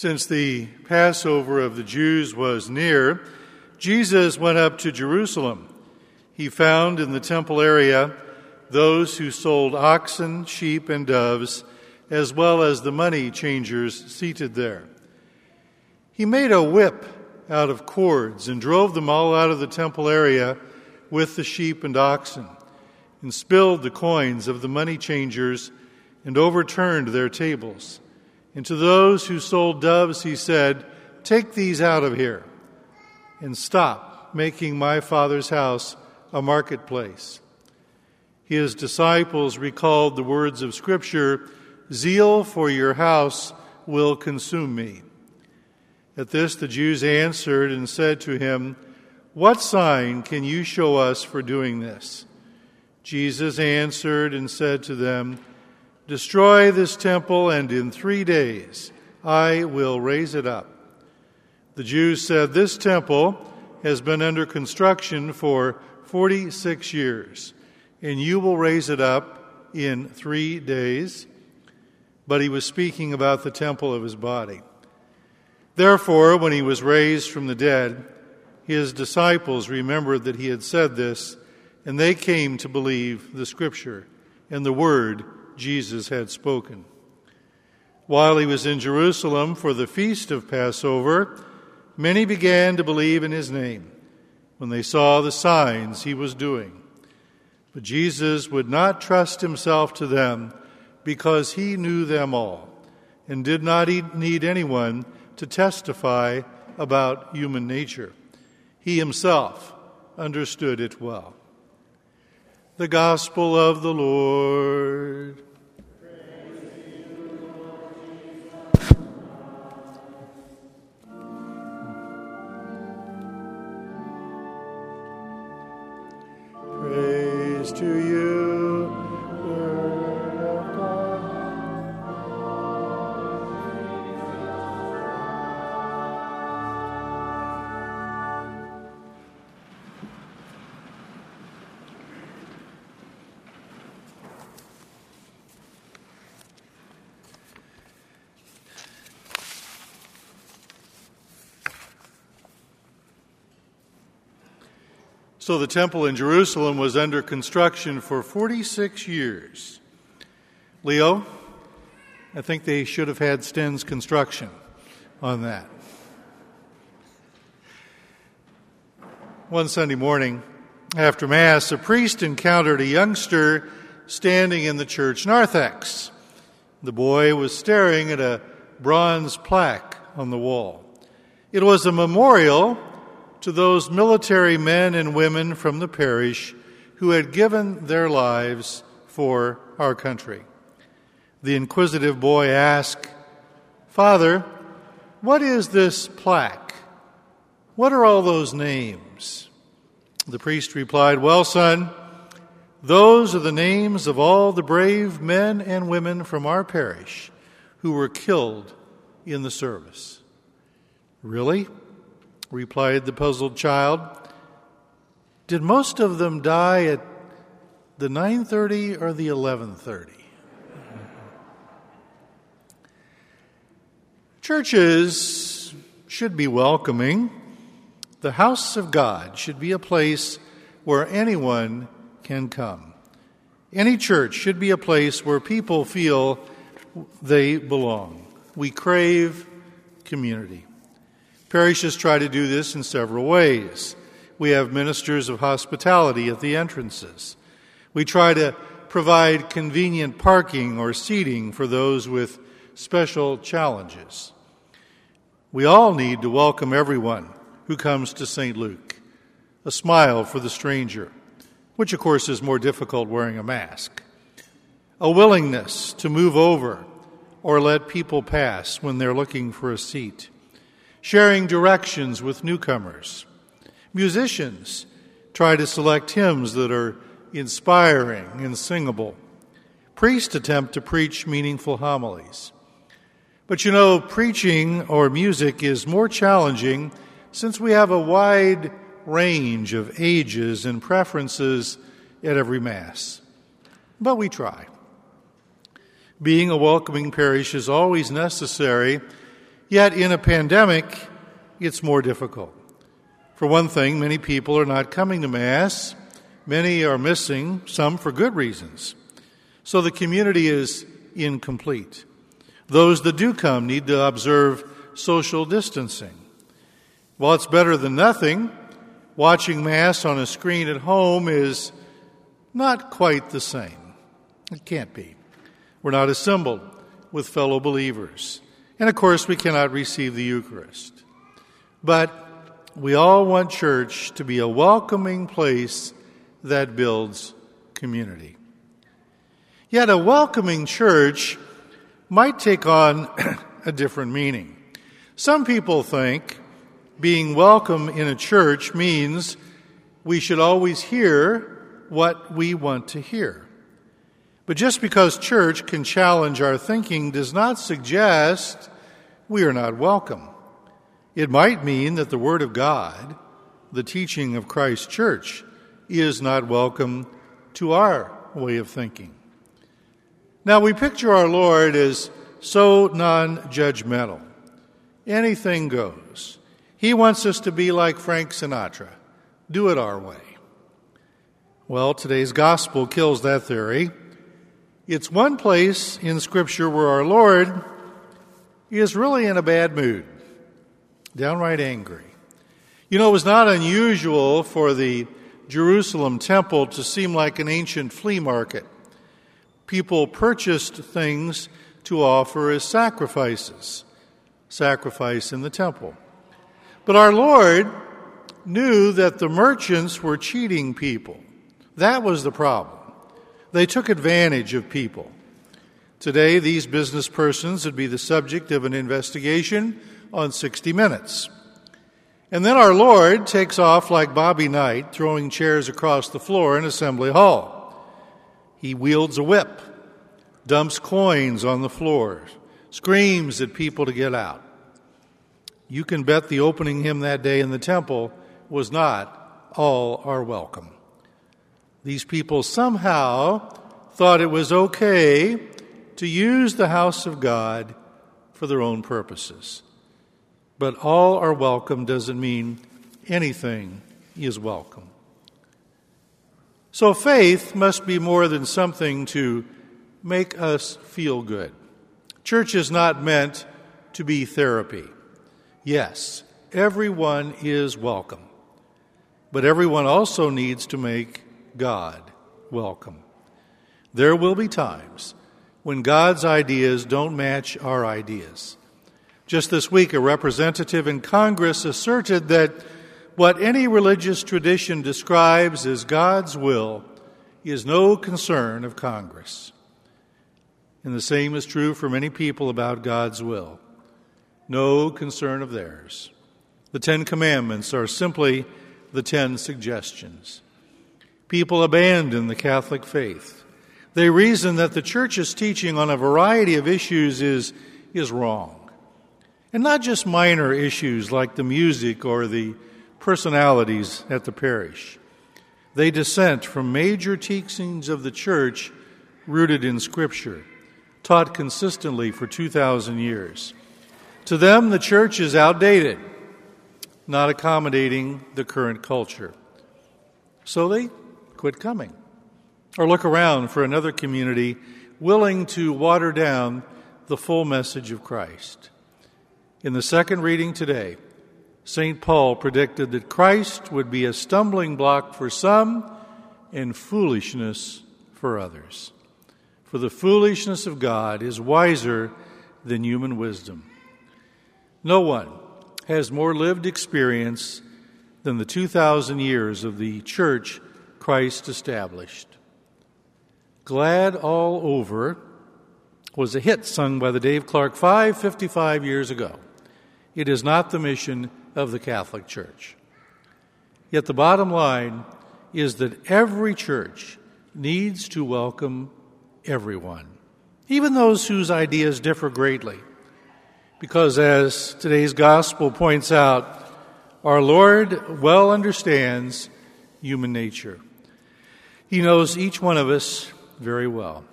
Since the Passover of the Jews was near, Jesus went up to Jerusalem. He found in the temple area those who sold oxen, sheep, and doves, as well as the money changers seated there. He made a whip out of cords and drove them all out of the temple area with the sheep and oxen, and spilled the coins of the money changers and overturned their tables. And to those who sold doves, he said, Take these out of here and stop making my Father's house a marketplace. His disciples recalled the words of Scripture Zeal for your house will consume me. At this, the Jews answered and said to him, What sign can you show us for doing this? Jesus answered and said to them, Destroy this temple, and in three days I will raise it up. The Jews said, This temple has been under construction for 46 years, and you will raise it up in three days. But he was speaking about the temple of his body. Therefore, when he was raised from the dead, his disciples remembered that he had said this, and they came to believe the scripture and the word Jesus had spoken. While he was in Jerusalem for the feast of Passover, many began to believe in his name when they saw the signs he was doing. But Jesus would not trust himself to them because he knew them all and did not need anyone to testify about human nature. He himself understood it well. The Gospel of the Lord. to you. So the temple in Jerusalem was under construction for 46 years. Leo, I think they should have had Sten's construction on that. One Sunday morning, after Mass, a priest encountered a youngster standing in the church narthex. The boy was staring at a bronze plaque on the wall. It was a memorial to those military men and women from the parish who had given their lives for our country. The inquisitive boy asked, Father, what is this plaque? What are all those names? The priest replied, Well, son, those are the names of all the brave men and women from our parish who were killed in the service. Really? Replied the puzzled child. Did most of them die at the 9:30 or the 11:30? Churches should be welcoming. The house of God should be a place where anyone can come. Any church should be a place where people feel they belong. We crave community. Parishes try to do this in several ways. We have ministers of hospitality at the entrances. We try to provide convenient parking or seating for those with special challenges. We all need to welcome everyone who comes to St. Luke. A smile for the stranger, which of course is more difficult wearing a mask. A willingness to move over or let people pass when they're looking for a seat sharing directions with newcomers. Musicians try to select hymns that are inspiring and singable. Priests attempt to preach meaningful homilies. But you know, preaching or music is more challenging since we have a wide range of ages and preferences at every Mass. But we try. Being a welcoming parish is always necessary, yet in a pandemic, it's more difficult. For one thing, many people are not coming to Mass. Many are missing, some for good reasons. So the community is incomplete. Those that do come need to observe social distancing. While it's better than nothing, watching Mass on a screen at home is not quite the same. It can't be. We're not assembled with fellow believers. And of course, we cannot receive the Eucharist. But we all want church to be a welcoming place that builds community. Yet a welcoming church might take on a different meaning. Some people think being welcome in a church means we should always hear what we want to hear. But just because church can challenge our thinking does not suggest we are not welcome. It might mean that the Word of God, the teaching of Christ's church, is not welcome to our way of thinking. Now, we picture our Lord as so non judgmental. Anything goes. He wants us to be like Frank Sinatra do it our way. Well, today's gospel kills that theory. It's one place in Scripture where our Lord is really in a bad mood, downright angry. You know, it was not unusual for the Jerusalem temple to seem like an ancient flea market people purchased things to offer as sacrifices, sacrifice in the temple. But our Lord knew that the merchants were cheating people. That was the problem. They took advantage of people. Today, these business persons would be the subject of an investigation on 60 Minutes. And then our Lord takes off like Bobby Knight, throwing chairs across the floor in Assembly Hall. He wields a whip, dumps coins on the floor, screams at people to get out. You can bet the opening hymn that day in the temple was not all are welcome. These people somehow thought it was okay to use the house of God for their own purposes. But all are welcome doesn't mean anything is welcome. So faith must be more than something to make us feel good. Church is not meant to be therapy. Yes, everyone is welcome, but everyone also needs to make God welcome. There will be times when God's ideas don't match our ideas. Just this week, a representative in Congress asserted that what any religious tradition describes as God's will is no concern of Congress. And the same is true for many people about God's will. No concern of theirs. The Ten Commandments are simply the Ten Suggestions. People abandon the Catholic faith. They reason that the Church's teaching on a variety of issues is, is wrong. And not just minor issues like the music or the personalities at the parish. They dissent from major teachings of the church rooted in Scripture, taught consistently for 2,000 years. To them, the church is outdated, not accommodating the current culture. So they quit coming or look around for another community willing to water down the full message of Christ. In the second reading today, St. Paul predicted that Christ would be a stumbling block for some and foolishness for others. For the foolishness of God is wiser than human wisdom. No one has more lived experience than the 2,000 years of the church Christ established. Glad All Over was a hit sung by the Dave Clark Five 55 years ago. It is not the mission of the Catholic Church. Yet the bottom line is that every church needs to welcome everyone, even those whose ideas differ greatly. Because as today's gospel points out, our Lord well understands human nature. He knows each one of us very well.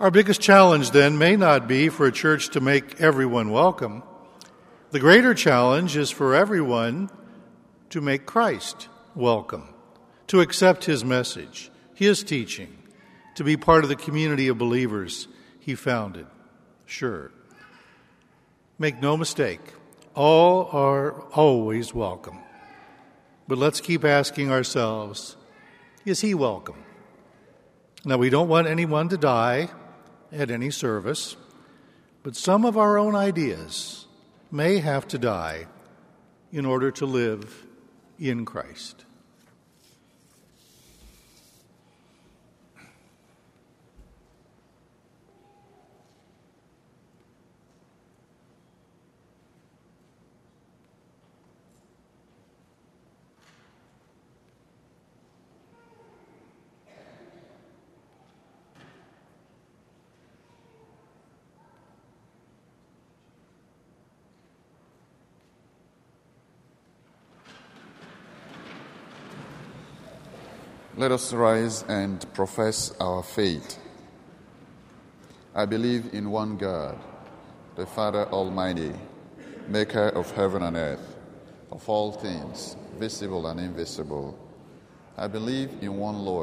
Our biggest challenge then may not be for a church to make everyone welcome. The greater challenge is for everyone to make Christ welcome, to accept his message, his teaching, to be part of the community of believers he founded. Sure. Make no mistake, all are always welcome. But let's keep asking ourselves is he welcome? Now, we don't want anyone to die at any service, but some of our own ideas may have to die in order to live in Christ. Let us rise and profess our faith. I believe in one God, the Father Almighty, maker of heaven and earth, of all things, visible and invisible. I believe in one Lord